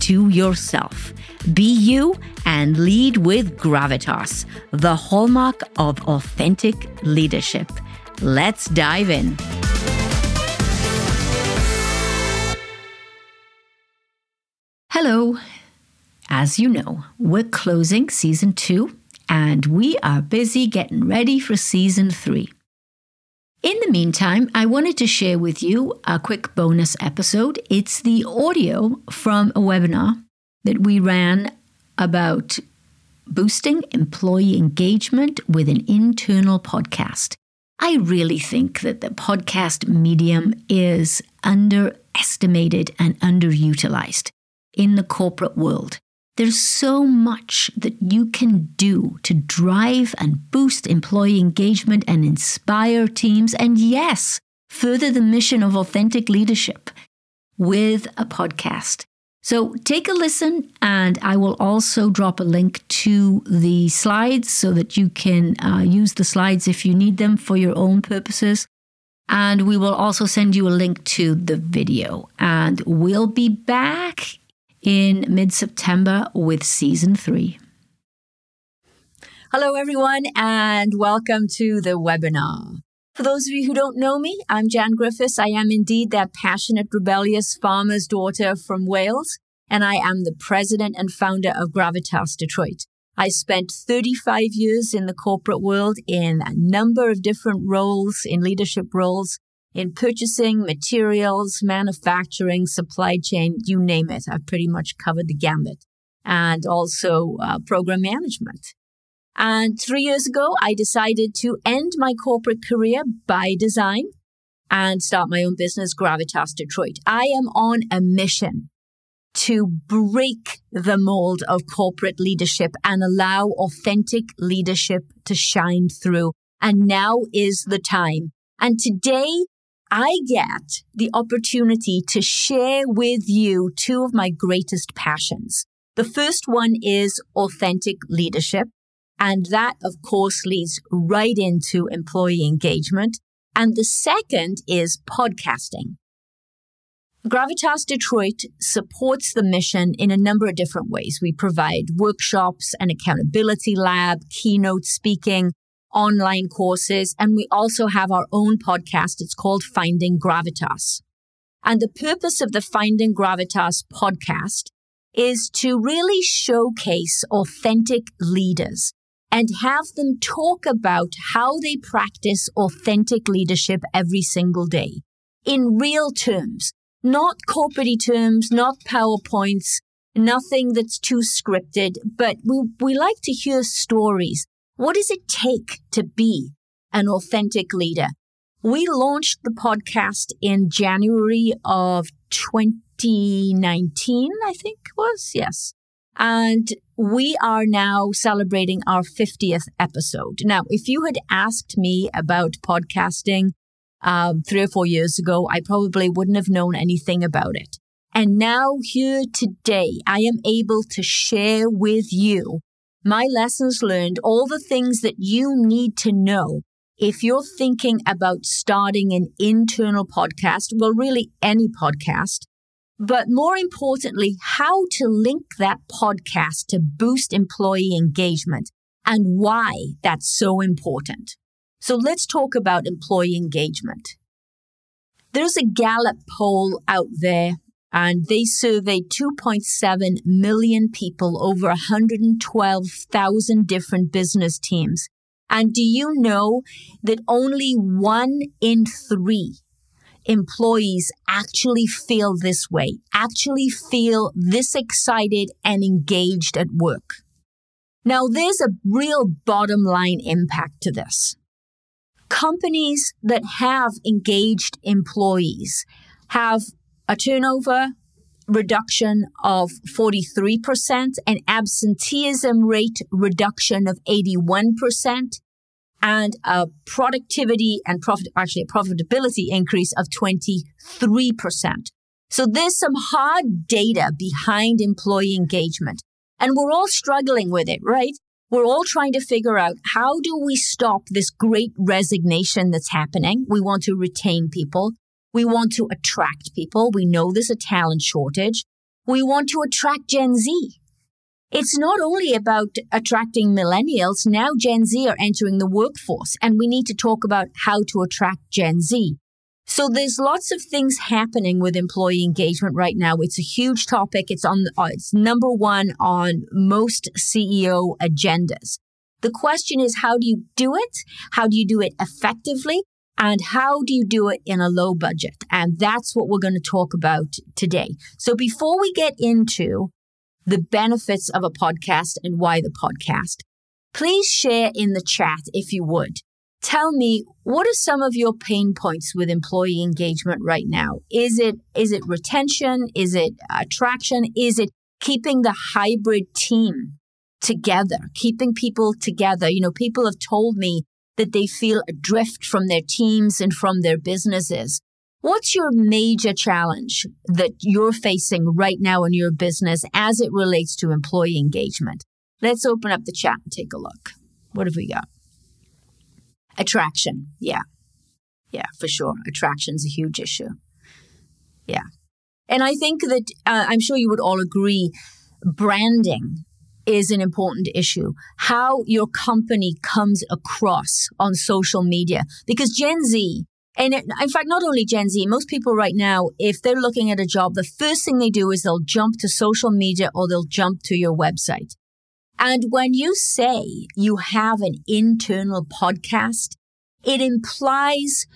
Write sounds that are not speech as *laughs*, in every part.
to yourself. Be you and lead with gravitas, the hallmark of authentic leadership. Let's dive in. Hello. As you know, we're closing season two and we are busy getting ready for season three. In the meantime, I wanted to share with you a quick bonus episode. It's the audio from a webinar that we ran about boosting employee engagement with an internal podcast. I really think that the podcast medium is underestimated and underutilized in the corporate world. There's so much that you can do to drive and boost employee engagement and inspire teams, and yes, further the mission of authentic leadership with a podcast. So take a listen, and I will also drop a link to the slides so that you can uh, use the slides if you need them for your own purposes. And we will also send you a link to the video. And we'll be back in mid September with season three. Hello, everyone, and welcome to the webinar. For those of you who don't know me, I'm Jan Griffiths. I am indeed that passionate, rebellious farmer's daughter from Wales, and I am the president and founder of Gravitas Detroit. I spent 35 years in the corporate world in a number of different roles, in leadership roles, in purchasing, materials, manufacturing, supply chain, you name it. I've pretty much covered the gambit and also uh, program management. And three years ago, I decided to end my corporate career by design and start my own business, Gravitas Detroit. I am on a mission to break the mold of corporate leadership and allow authentic leadership to shine through. And now is the time. And today I get the opportunity to share with you two of my greatest passions. The first one is authentic leadership. And that, of course, leads right into employee engagement. And the second is podcasting. Gravitas Detroit supports the mission in a number of different ways. We provide workshops, an accountability lab, keynote speaking, online courses, and we also have our own podcast. It's called Finding Gravitas. And the purpose of the Finding Gravitas podcast is to really showcase authentic leaders and have them talk about how they practice authentic leadership every single day in real terms, not corporate terms, not PowerPoints, nothing that's too scripted, but we, we like to hear stories what does it take to be an authentic leader? We launched the podcast in January of 2019, I think was, yes. And we are now celebrating our 50th episode. Now, if you had asked me about podcasting um, three or four years ago, I probably wouldn't have known anything about it. And now, here today, I am able to share with you my lessons learned, all the things that you need to know if you're thinking about starting an internal podcast, well, really any podcast, but more importantly, how to link that podcast to boost employee engagement and why that's so important. So let's talk about employee engagement. There's a Gallup poll out there and they surveyed 2.7 million people over 112,000 different business teams. And do you know that only one in three employees actually feel this way, actually feel this excited and engaged at work? Now, there's a real bottom line impact to this. companies that have engaged employees have a turnover reduction of 43%, an absenteeism rate reduction of 81%, and a productivity and profit, actually a profitability increase of 23%. So there's some hard data behind employee engagement. And we're all struggling with it, right? We're all trying to figure out how do we stop this great resignation that's happening? We want to retain people. We want to attract people. We know there's a talent shortage. We want to attract Gen Z. It's not only about attracting millennials. Now Gen Z are entering the workforce and we need to talk about how to attract Gen Z. So there's lots of things happening with employee engagement right now. It's a huge topic. It's on, uh, it's number one on most CEO agendas. The question is, how do you do it? How do you do it effectively? And how do you do it in a low budget? And that's what we're going to talk about today. So before we get into the benefits of a podcast and why the podcast, please share in the chat if you would. Tell me what are some of your pain points with employee engagement right now? Is it is it retention? Is it attraction? Is it keeping the hybrid team together, keeping people together? You know, people have told me that they feel adrift from their teams and from their businesses. What's your major challenge that you're facing right now in your business as it relates to employee engagement? Let's open up the chat and take a look. What have we got? Attraction. Yeah. Yeah, for sure. Attraction's a huge issue. Yeah. And I think that uh, I'm sure you would all agree branding is an important issue. How your company comes across on social media. Because Gen Z, and in fact, not only Gen Z, most people right now, if they're looking at a job, the first thing they do is they'll jump to social media or they'll jump to your website. And when you say you have an internal podcast, it implies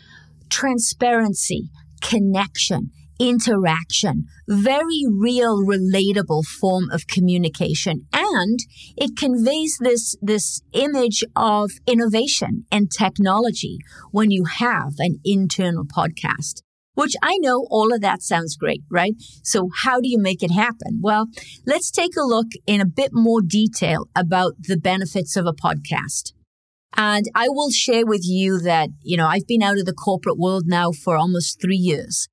transparency, connection, interaction, very real, relatable form of communication. And it conveys this, this image of innovation and technology when you have an internal podcast. Which I know all of that sounds great, right? So how do you make it happen? Well, let's take a look in a bit more detail about the benefits of a podcast. And I will share with you that, you know, I've been out of the corporate world now for almost three years.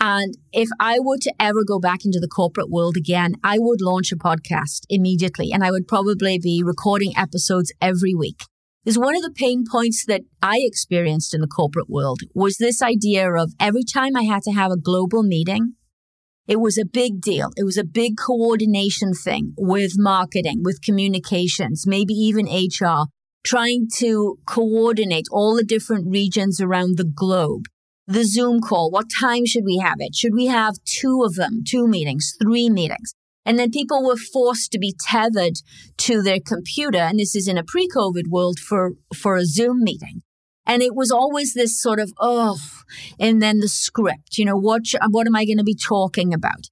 And if I were to ever go back into the corporate world again, I would launch a podcast immediately and I would probably be recording episodes every week. Is one of the pain points that I experienced in the corporate world was this idea of every time I had to have a global meeting, it was a big deal. It was a big coordination thing with marketing, with communications, maybe even HR, trying to coordinate all the different regions around the globe the Zoom call. What time should we have it? Should we have two of them, two meetings, three meetings? And then people were forced to be tethered to their computer. And this is in a pre COVID world for, for a Zoom meeting. And it was always this sort of, oh, and then the script, you know, what, what am I going to be talking about?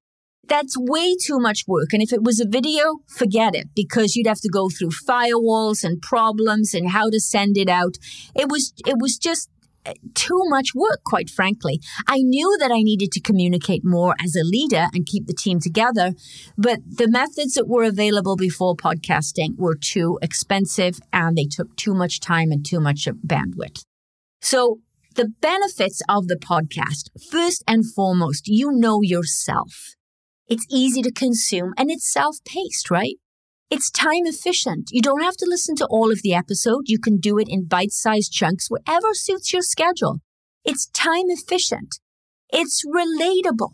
That's way too much work. And if it was a video, forget it because you'd have to go through firewalls and problems and how to send it out. It was, it was just too much work, quite frankly. I knew that I needed to communicate more as a leader and keep the team together, but the methods that were available before podcasting were too expensive and they took too much time and too much bandwidth. So, the benefits of the podcast first and foremost, you know yourself. It's easy to consume and it's self paced, right? It's time efficient. You don't have to listen to all of the episode. You can do it in bite sized chunks, whatever suits your schedule. It's time efficient. It's relatable.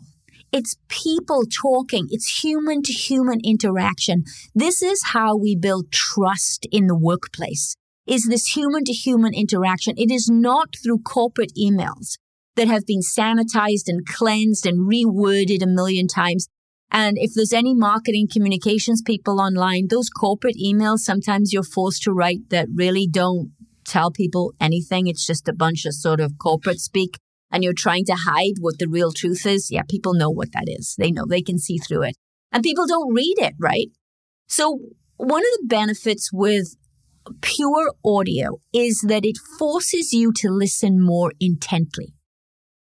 It's people talking. It's human to human interaction. This is how we build trust in the workplace is this human to human interaction. It is not through corporate emails that have been sanitized and cleansed and reworded a million times. And if there's any marketing communications people online, those corporate emails, sometimes you're forced to write that really don't tell people anything. It's just a bunch of sort of corporate speak. And you're trying to hide what the real truth is. Yeah, people know what that is. They know they can see through it. And people don't read it, right? So, one of the benefits with pure audio is that it forces you to listen more intently.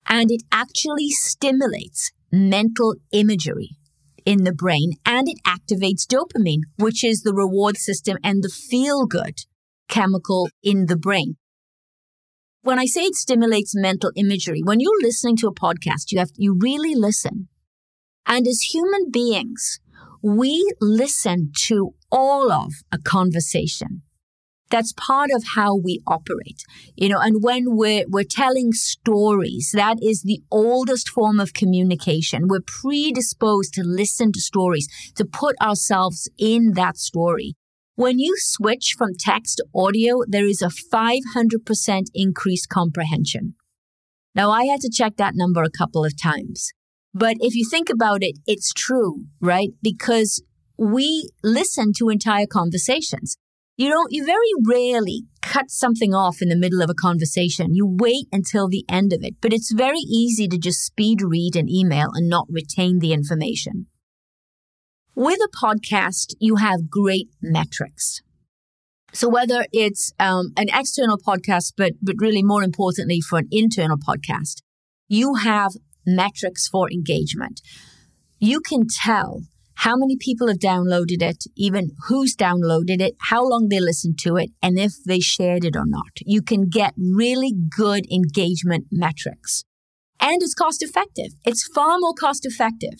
And it actually stimulates mental imagery in the brain and it activates dopamine, which is the reward system and the feel good chemical in the brain. When I say it stimulates mental imagery, when you're listening to a podcast, you have, you really listen. And as human beings, we listen to all of a conversation. That's part of how we operate, you know, and when we're, we're telling stories, that is the oldest form of communication. We're predisposed to listen to stories, to put ourselves in that story. When you switch from text to audio, there is a 500% increased comprehension. Now, I had to check that number a couple of times. But if you think about it, it's true, right? Because we listen to entire conversations. You don't, you very rarely cut something off in the middle of a conversation. You wait until the end of it, but it's very easy to just speed read an email and not retain the information. With a podcast, you have great metrics. So whether it's um, an external podcast, but but really more importantly for an internal podcast, you have metrics for engagement. You can tell how many people have downloaded it, even who's downloaded it, how long they listened to it, and if they shared it or not. You can get really good engagement metrics. And it's cost effective. It's far more cost effective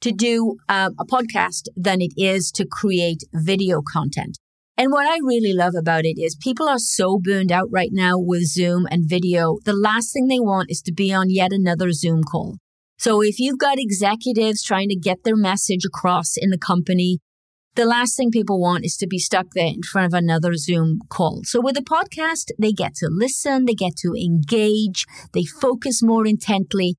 to do um, a podcast than it is to create video content. And what I really love about it is people are so burned out right now with Zoom and video. The last thing they want is to be on yet another Zoom call. So if you've got executives trying to get their message across in the company, the last thing people want is to be stuck there in front of another Zoom call. So with a podcast, they get to listen, they get to engage, they focus more intently,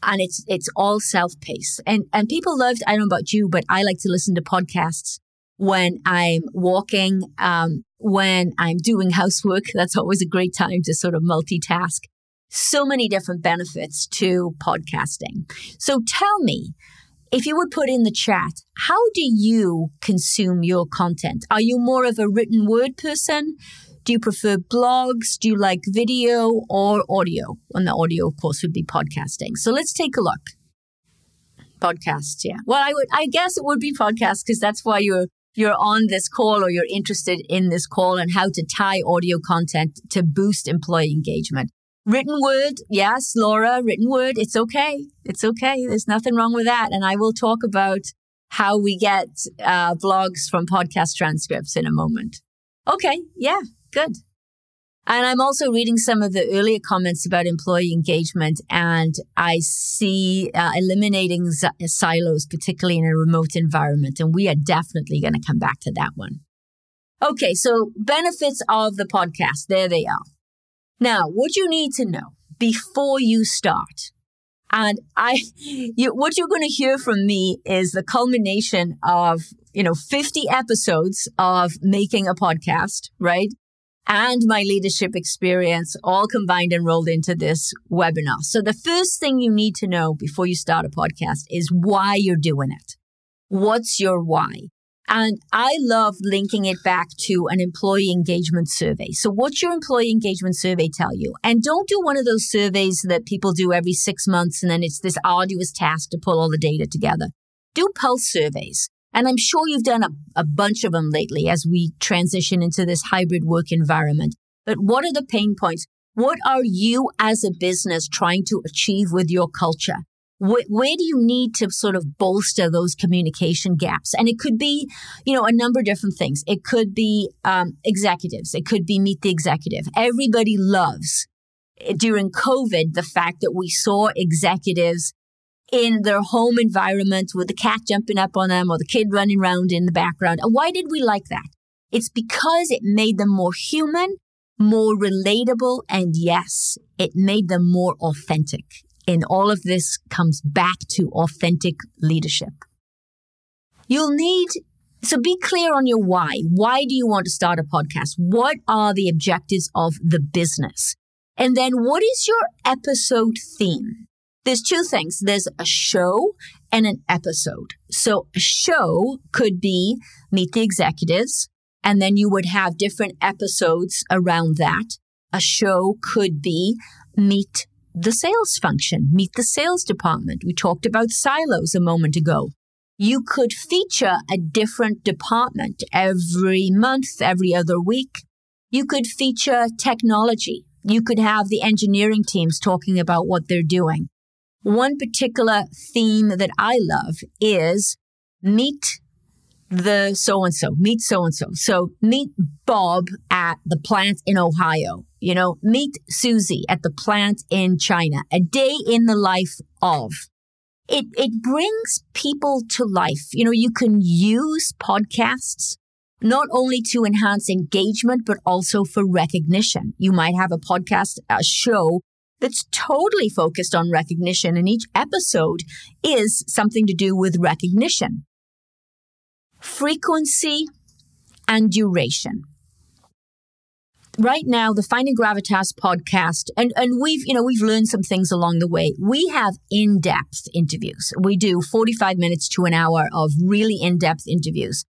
and it's it's all self-paced. And and people loved. I don't know about you, but I like to listen to podcasts when I'm walking, um, when I'm doing housework. *laughs* That's always a great time to sort of multitask. So many different benefits to podcasting. So tell me, if you would put in the chat, how do you consume your content? Are you more of a written word person? Do you prefer blogs? Do you like video or audio? And the audio, of course, would be podcasting. So let's take a look. Podcasts, yeah. Well, I would, I guess it would be podcasts because that's why you're you're on this call or you're interested in this call and how to tie audio content to boost employee engagement. Written word, yes, Laura, written word, it's okay. It's okay. There's nothing wrong with that. And I will talk about how we get uh, blogs from podcast transcripts in a moment. Okay, yeah, Good. And I'm also reading some of the earlier comments about employee engagement, and I see uh, eliminating z- silos, particularly in a remote environment. And we are definitely going to come back to that one. Okay, so benefits of the podcast. There they are. Now, what you need to know before you start, and I, you, what you're going to hear from me is the culmination of, you know, 50 episodes of making a podcast, right? and my leadership experience all combined and rolled into this webinar. So the first thing you need to know before you start a podcast is why you're doing it. What's your why? And I love linking it back to an employee engagement survey. So what's your employee engagement survey tell you? And don't do one of those surveys that people do every six months and then it's this arduous task to pull all the data together. Do pulse surveys. And I'm sure you've done a, a bunch of them lately as we transition into this hybrid work environment. But what are the pain points? What are you as a business trying to achieve with your culture? Where, do you need to sort of bolster those communication gaps? And it could be, you know, a number of different things. It could be um, executives. It could be meet the executive. Everybody loves eh, during COVID the fact that we saw executives in their home environment with the cat jumping up on them or the kid running around in the background. And why did we like that? It's because it made them more human, more relatable, and yes, it made them more authentic. And all of this comes back to authentic leadership. You'll need, so be clear on your why. Why do you want to start a podcast? What are the objectives of the business? And then what is your episode theme? There's two things. There's a show and an episode. So a show could be meet the executives. And then you would have different episodes around that. A show could be meet the sales function, meet the sales department. We talked about silos a moment ago. You could feature a different department every month, every other week. You could feature technology. You could have the engineering teams talking about what they're doing. One particular theme that I love is meet the so and so, meet so and so. So meet Bob at the plant in Ohio. You know, meet Susie at the plant in China. A day in the life of. It, it brings people to life. You know, you can use podcasts not only to enhance engagement, but also for recognition. You might have a podcast, a show that's totally focused on recognition, and each episode is something to do with recognition. Frequency and duration. Right now, the Finding Gravitas podcast, and, and we've, you know, we've learned some things along the way. We have in-depth interviews. We do 45 minutes to an hour of really in-depth interviews.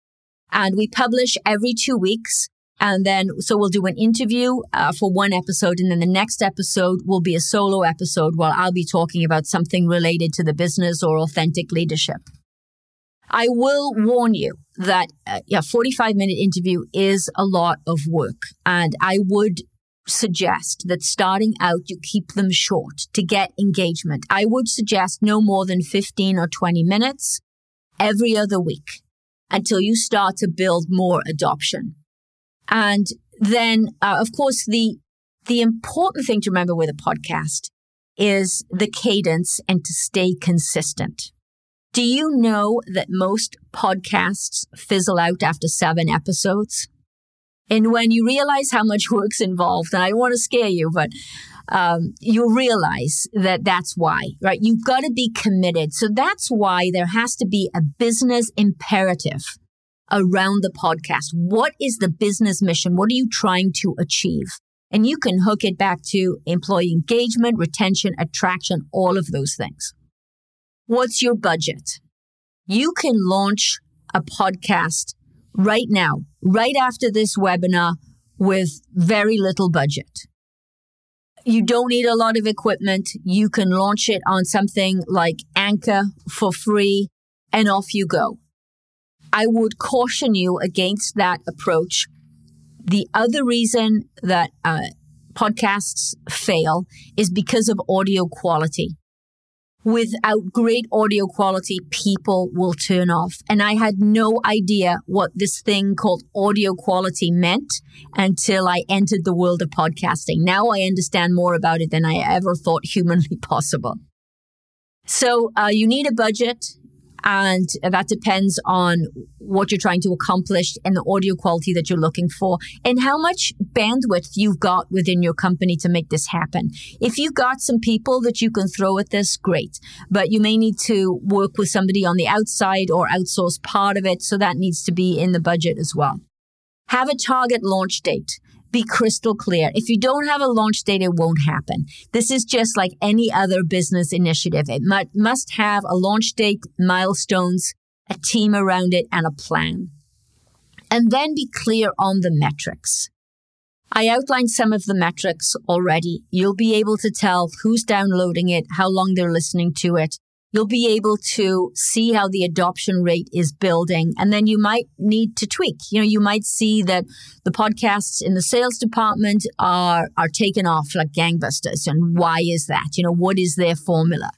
And we publish every two weeks. And then, so we'll do an interview uh, for one episode. And then the next episode will be a solo episode where I'll be talking about something related to the business or authentic leadership. I will warn you that uh, yeah, 45 minute interview is a lot of work. And I would suggest that starting out, you keep them short to get engagement. I would suggest no more than 15 or 20 minutes every other week until you start to build more adoption. And then, uh, of course, the, the important thing to remember with a podcast is the cadence and to stay consistent. Do you know that most podcasts fizzle out after seven episodes? And when you realize how much *laughs* work's involved, and I don't want to scare you, but um, you'll realize that that's why, right? You've got to be committed. So that's why there has to be a business imperative around the podcast. What is the business mission? What are you trying to achieve? And you can hook it back to employee engagement, retention, attraction, all of those things. What's your budget? You can launch a podcast right now, right after this webinar with very little budget. You don't need a lot of equipment. You can launch it on something like Anchor for free and off you go. I would caution you against that approach. The other reason that uh, podcasts fail is because of audio quality without great audio quality, people will turn off. And I had no idea what this thing called audio quality meant until I entered the world of podcasting. Now I understand more about it than I ever thought humanly *laughs* possible. So uh, you need a budget. And that depends on what you're trying to accomplish and the audio quality that you're looking for and how much bandwidth you've got within your company to make this happen. If you've got some people that you can throw at this, great. But you may need to work with somebody on the outside or outsource part of it. So that needs to be in the budget as well. Have a target launch date be crystal clear. If you don't have a launch date, it won't happen. This is just like any other business initiative. It must have a launch date, milestones, a team around it, and a plan. And then be clear on the metrics. I outlined some of the metrics already. You'll be able to tell who's downloading it, how long they're listening to it, you'll be able to see how the adoption rate is building. And then you might need to tweak. You know, you might see that the podcasts in the sales department are, are taken off like gangbusters. And why is that? You know, what is their formula?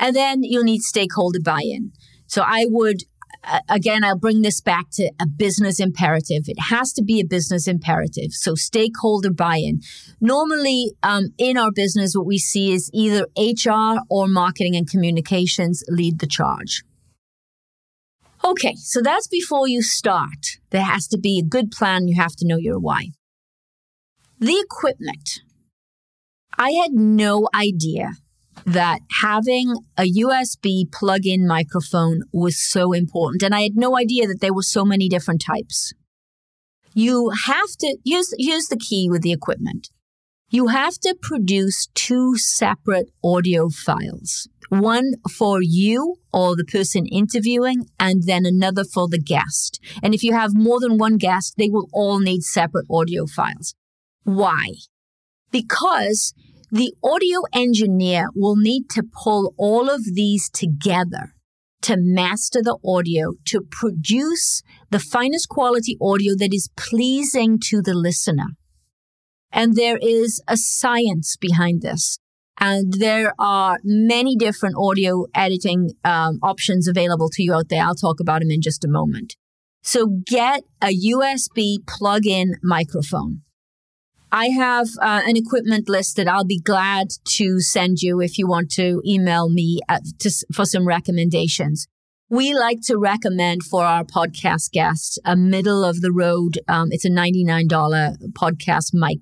And then you'll need stakeholder buy in. So I would again, I'll bring this back to a business imperative. It has to be a business imperative. So stakeholder buy-in. Normally, um, in our business, what we see is either HR or marketing and communications lead the charge. Okay, so that's before you start. There has to be a good plan. You have to know your why. The equipment. I had no idea that having a USB plug in microphone was so important. And I had no idea that there were so many different types. You have to use, use the key with the equipment. you have to produce two separate audio files. One for you or the person interviewing, and then another for the guest. And if you have more than one guest, they will all need separate audio files. Why? Because the audio engineer will need to pull all of these together to master the audio, to produce the finest quality audio that is pleasing to the listener. And there is a science behind this. And there are many different audio editing um, options available to you out there. I'll talk about them in just a moment. So get a USB plug in microphone. I have uh, an equipment list that I'll be glad to send you if you want to email me at, to, for some recommendations. We like to recommend for our podcast guests a middle of the road. Um, it's a $99 podcast mic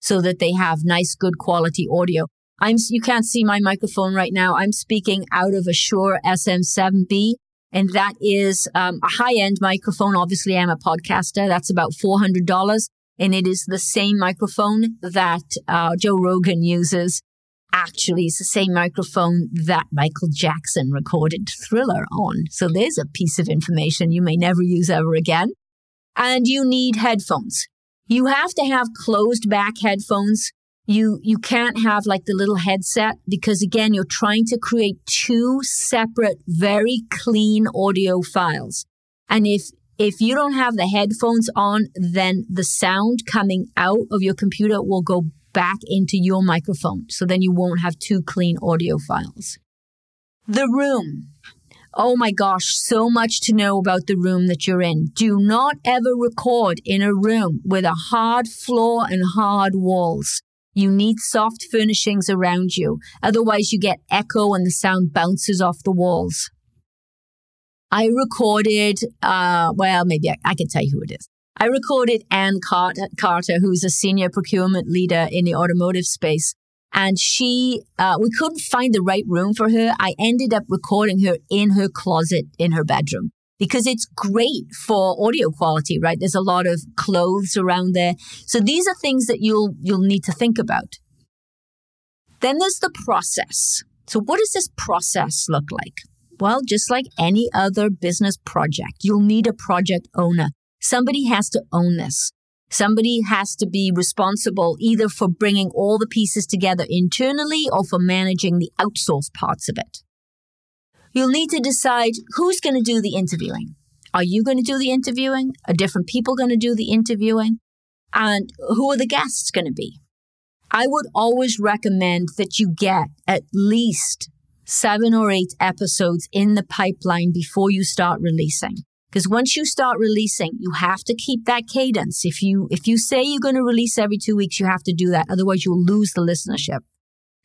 so that they have nice, good quality audio. I'm, you can't see my microphone right now. I'm speaking out of a Shure SM7B, and that is um, a high end microphone. Obviously, I'm a podcaster. That's about $400. And it is the same microphone that uh, Joe Rogan uses. Actually, it's the same microphone that Michael Jackson recorded Thriller on. So there's a piece of information you may never use ever again. And you need headphones. You have to have closed back headphones. You, you can't have like the little headset because again, you're trying to create two separate, very clean audio files. And if, if you don't have the headphones on, then the sound coming out of your computer will go back into your microphone. So then you won't have two clean audio files. The room. Oh my gosh, so much to know about the room that you're in. Do not ever record in a room with a hard floor and hard walls. You need soft furnishings around you. Otherwise, you get echo and the sound bounces off the walls. I recorded, uh, well, maybe I, I can tell you who it is. I recorded Ann Carter, Carter, who's a senior procurement leader in the automotive space and she uh, we couldn't find the right room for her. I ended up recording her in her closet in her bedroom because it's great for audio quality right? There's a lot of clothes around there. So these are things that you'll you'll need to think about. Then there's the process. So what does this process look like well just like any other business project you'll need a project owner somebody has to own this Somebody has to be responsible either for bringing all the pieces together internally or for managing the outsourced parts of it. You'll need to decide who's going to do the interviewing. Are you going to do the interviewing? Are different people going to do the interviewing? And who are the guests going to be? I would always recommend that you get at least seven or eight episodes in the pipeline before you start releasing. Because once you start releasing, you have to keep that cadence. If you if you say you're going to release every two weeks, you have to do that. Otherwise, you'll lose the listenership.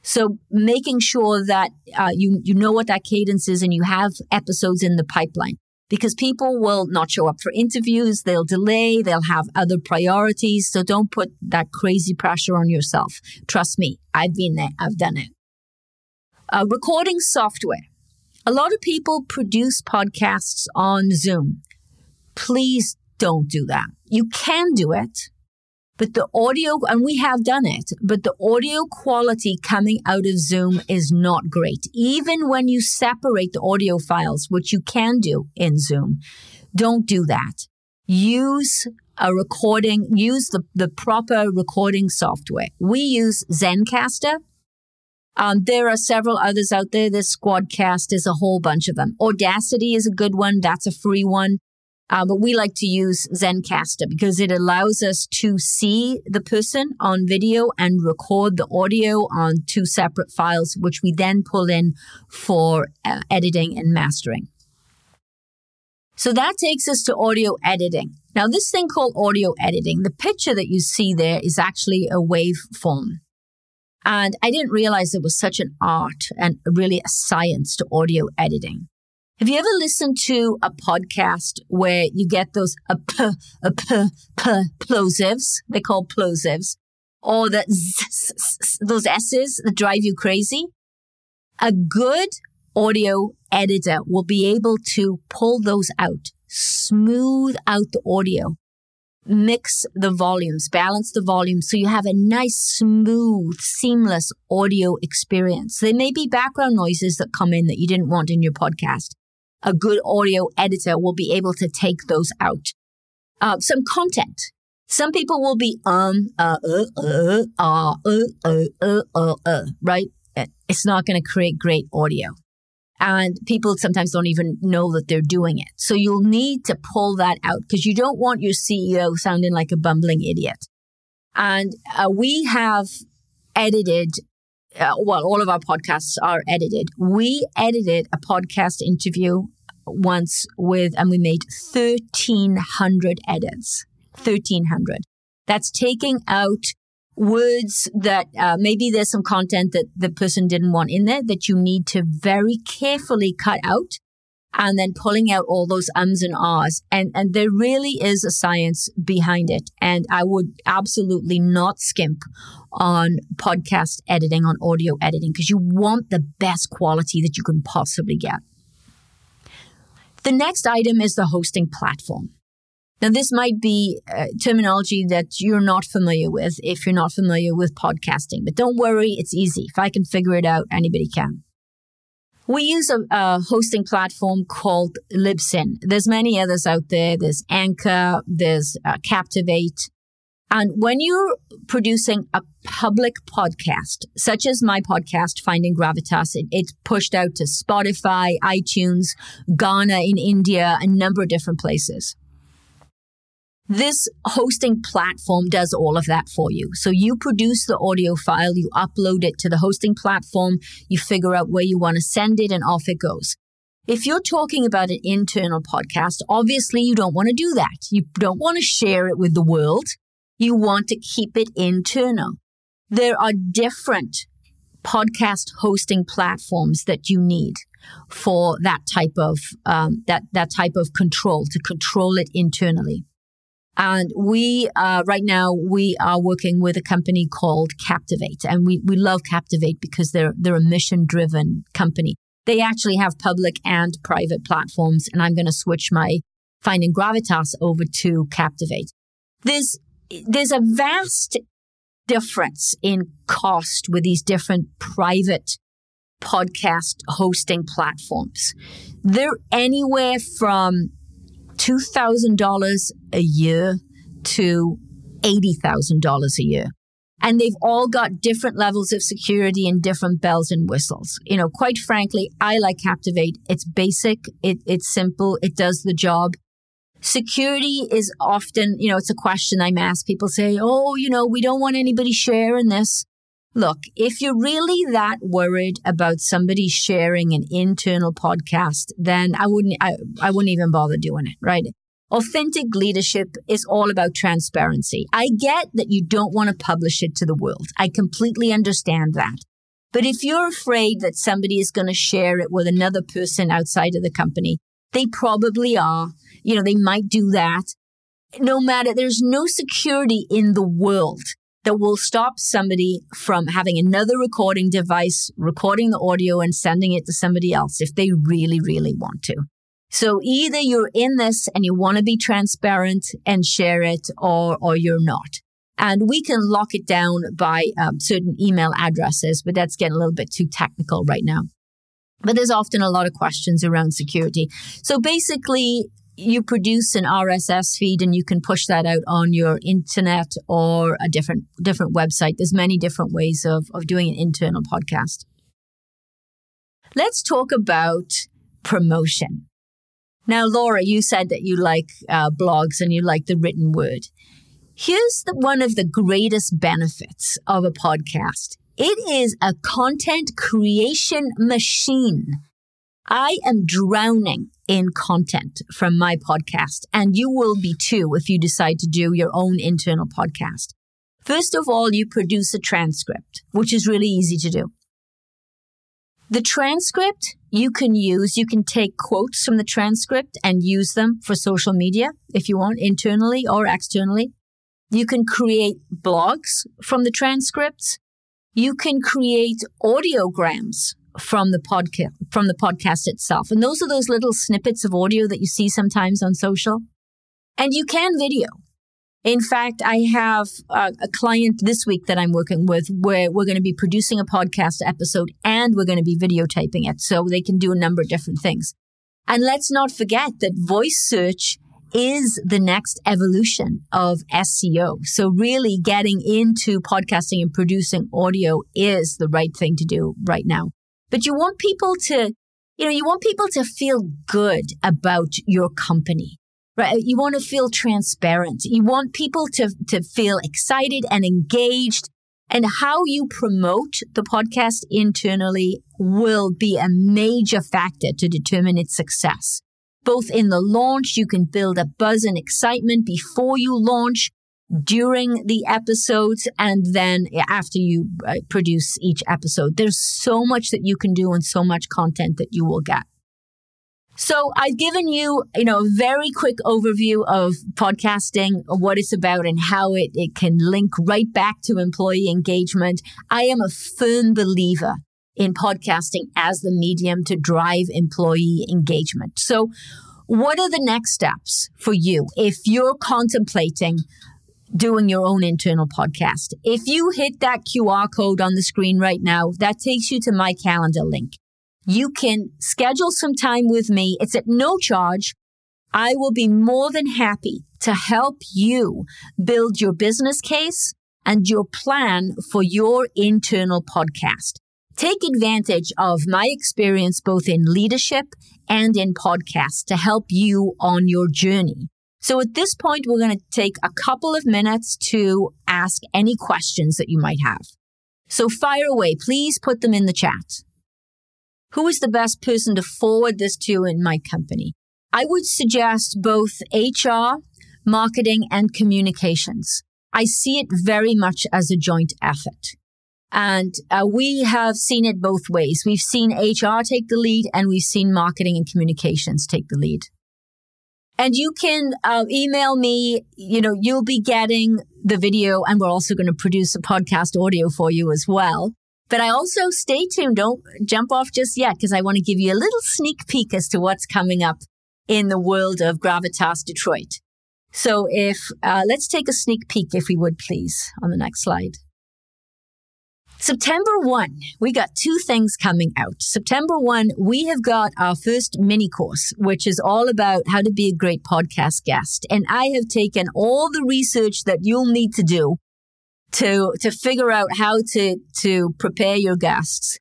So making sure that uh, you you know what that cadence is and you have episodes in the pipeline because people will not show up for interviews, they'll delay, they'll have other priorities. So don't put that crazy pressure on yourself. Trust me, I've been there, I've done it. Uh, recording software. A lot of people produce podcasts on Zoom. Please don't do that. You can do it, but the audio, and we have done it, but the audio quality coming out of Zoom is not great. Even when you separate the audio files, which you can do in Zoom, don't do that. Use a recording, use the, the proper recording software. We use Zencastr um, there are several others out there. This Squadcast is a whole bunch of them. Audacity is a good one. That's a free one. Uh, but we like to use Zencastr because it allows us to see the person on video and record the audio on two separate files, which we then pull in for uh, editing and mastering. So that takes us to audio editing. Now, this thing called audio editing, the picture that you see there is actually a waveform. And I didn't realize it was such an art and really a science to audio editing. Have you ever listened to a podcast where you get those a p, a p, p, plosives? They call plosives. Or the z, z, those S's that drive you crazy? A good audio editor will be able to pull those out, smooth out the audio, mix the volumes, balance the volumes so you have a nice, smooth, seamless audio experience. There may be background noises that come in that you didn't want in your podcast. A good audio editor will be able to take those out. Uh, some content. Some people will be um uh uh uh uh uh uh uh uh, uh right. It's not going to create great audio and people sometimes don't even know that they're doing it. So you'll need to pull that out because you don't want your CEO sounding like a bumbling idiot. And uh, we have edited, uh, well, all of our podcasts are edited. We edited a podcast interview once with, and we made 1,300 edits. 1,300. That's taking out words that uh, maybe there's some content that the person didn't want in there that you need to very carefully cut out and then pulling out all those ums and ahs. And, and there really is a science behind it. And I would absolutely not skimp on podcast editing, on audio editing, because you want the best quality that you can possibly get. The next item is the hosting platform. Now, this might be uh, terminology that you're not familiar with if you're not familiar with podcasting, but don't worry, it's easy. If I can figure it out, anybody can. We use a, a hosting platform called Libsyn. There's many others out there. There's Anchor, there's uh, Captivate. And when you're producing a public podcast, such as my podcast, Finding Gravitas, it, it's pushed out to Spotify, iTunes, Gaana in India, a number of different places. This hosting platform does all of that for you. So you produce the audio file, you upload it to the hosting platform, you figure out where you want to send it, and off it goes. If you're talking about an internal podcast, obviously you don't want to do that. You don't want to share it with the world. You want to keep it internal. There are different podcast hosting platforms that you need for that type of um, that that type of control to control it internally. And we, uh, right now, we are working with a company called Captivate. And we, we love Captivate because they're, they're a mission driven company. They actually have public and private platforms. And I'm going to switch my Finding Gravitas over to Captivate. There's, there's a vast difference in cost with these different private podcast hosting platforms. They're anywhere from $2,000 a year to $80,000 a year. And they've all got different levels of security and different bells and whistles. You know, quite frankly, I like Captivate. It's basic, it, it's simple, it does the job. Security is often, you know, it's a question I'm asked. People say, oh, you know, we don't want anybody sharing this. Look, if you're really that worried about somebody sharing an internal podcast, then I wouldn't, I, I wouldn't even bother doing it, right? Authentic leadership is all about transparency. I get that you don't want to publish it to the world. I completely understand that. But if you're afraid that somebody is going to share it with another person outside of the company, they probably are. You know, they might do that. No matter, there's no security in the world that will stop somebody from having another recording device, recording the audio and sending it to somebody else if they really, really want to. So either you're in this and you want to be transparent and share it or, or you're not. And we can lock it down by um, certain email addresses, but that's getting a little bit too technical right now. But there's often a lot of questions around security. So basically, you produce an RSS feed and you can push that out on your internet or a different different website. There's many different ways of, of doing an internal podcast. Let's talk about promotion. Now, Laura, you said that you like uh, blogs and you like the written word. Here's the, one of the greatest benefits of a podcast. It is a content creation machine. I am drowning in content from my podcast, and you will be too if you decide to do your own internal podcast. First of all, you produce a transcript, which is really easy to do. The transcript you can use, you can take quotes from the transcript and use them for social media if you want, internally or externally. You can create blogs from the transcripts. You can create audiograms from the podcast from the podcast itself. And those are those little snippets of audio that you see sometimes on social. And you can video. In fact, I have a, a, client this week that I'm working with where we're going to be producing a podcast episode and we're going to be videotaping it so they can do a number of different things. And let's not forget that voice search is the next evolution of SEO. So really getting into podcasting and producing audio is the right thing to do right now. But you want people to, you know, you want people to feel good about your company right? You want to feel transparent. You want people to, to feel excited and engaged. And how you promote the podcast internally will be a major factor to determine its success. Both in the launch, you can build a buzz and excitement before you launch, during the episodes, and then after you uh, produce each episode. There's so much that you can do and so much content that you will get. So I've given you, you know, a very quick overview of podcasting, what it's about and how it, it can link right back to employee engagement. I am a firm believer in podcasting as the medium to drive employee engagement. So what are the next steps for you if you're contemplating doing your own internal podcast? If you hit that QR code on the screen right now, that takes you to my calendar link. You can schedule some time with me. It's at no charge. I will be more than happy to help you build your business case and your plan for your internal podcast. Take advantage of my experience both in leadership and in podcasts to help you on your journey. So at this point, we're going to take a couple of minutes to ask any questions that you might have. So fire away. Please put them in the chat. Who is the best person to forward this to in my company? I would suggest both HR, marketing, and communications. I see it very much as a joint effort. And uh, we have seen it both ways. We've seen HR take the lead and we've seen marketing and communications take the lead. And you can uh, email me, you know, you'll be getting the video and we're also going to produce a podcast audio for you as well. But I also stay tuned. Don't jump off just yet because I want to give you a little sneak peek as to what's coming up in the world of Gravitas Detroit. So if, uh, let's take a sneak peek if we would please on the next slide. September 1, we got two things coming out. September 1, we have got our first mini course, which is all about how to be a great podcast guest. And I have taken all the research that you'll need to do to to figure out how to to prepare your guests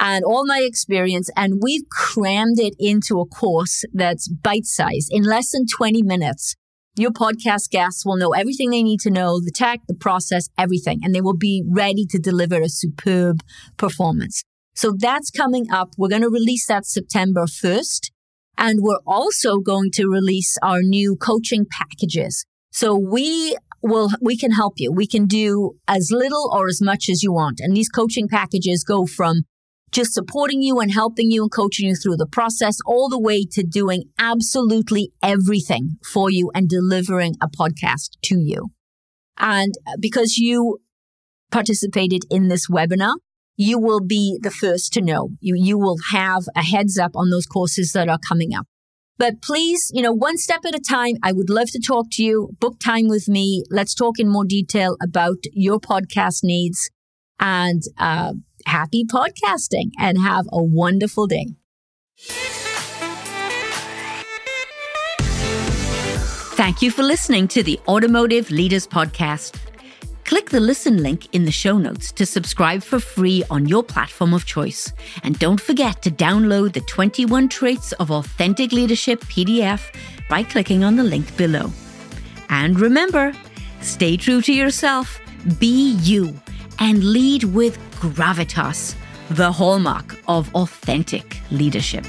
and all my experience and we've crammed it into a course that's bite size in less than 20 minutes your podcast guests will know everything they need to know the tech the process everything and they will be ready to deliver a superb performance so that's coming up we're going to release that september 1st and we're also going to release our new coaching packages so we will we can help you. We can do as little or as much as you want. And these coaching packages go from just supporting you and helping you and coaching you through the process all the way to doing absolutely everything for you and delivering a podcast to you. And because you participated in this webinar, you will be the first to know. You, you will have a heads up on those courses that are coming up. But please, you know, one step at a time, I would love to talk to you. Book time with me. Let's talk in more detail about your podcast needs and uh, happy podcasting and have a wonderful day. Thank you for listening to the Automotive Leaders Podcast. Click the listen link in the show notes to subscribe for free on your platform of choice. And don't forget to download the 21 Traits of Authentic Leadership PDF by clicking on the link below. And remember, stay true to yourself, be you, and lead with gravitas, the hallmark of authentic leadership.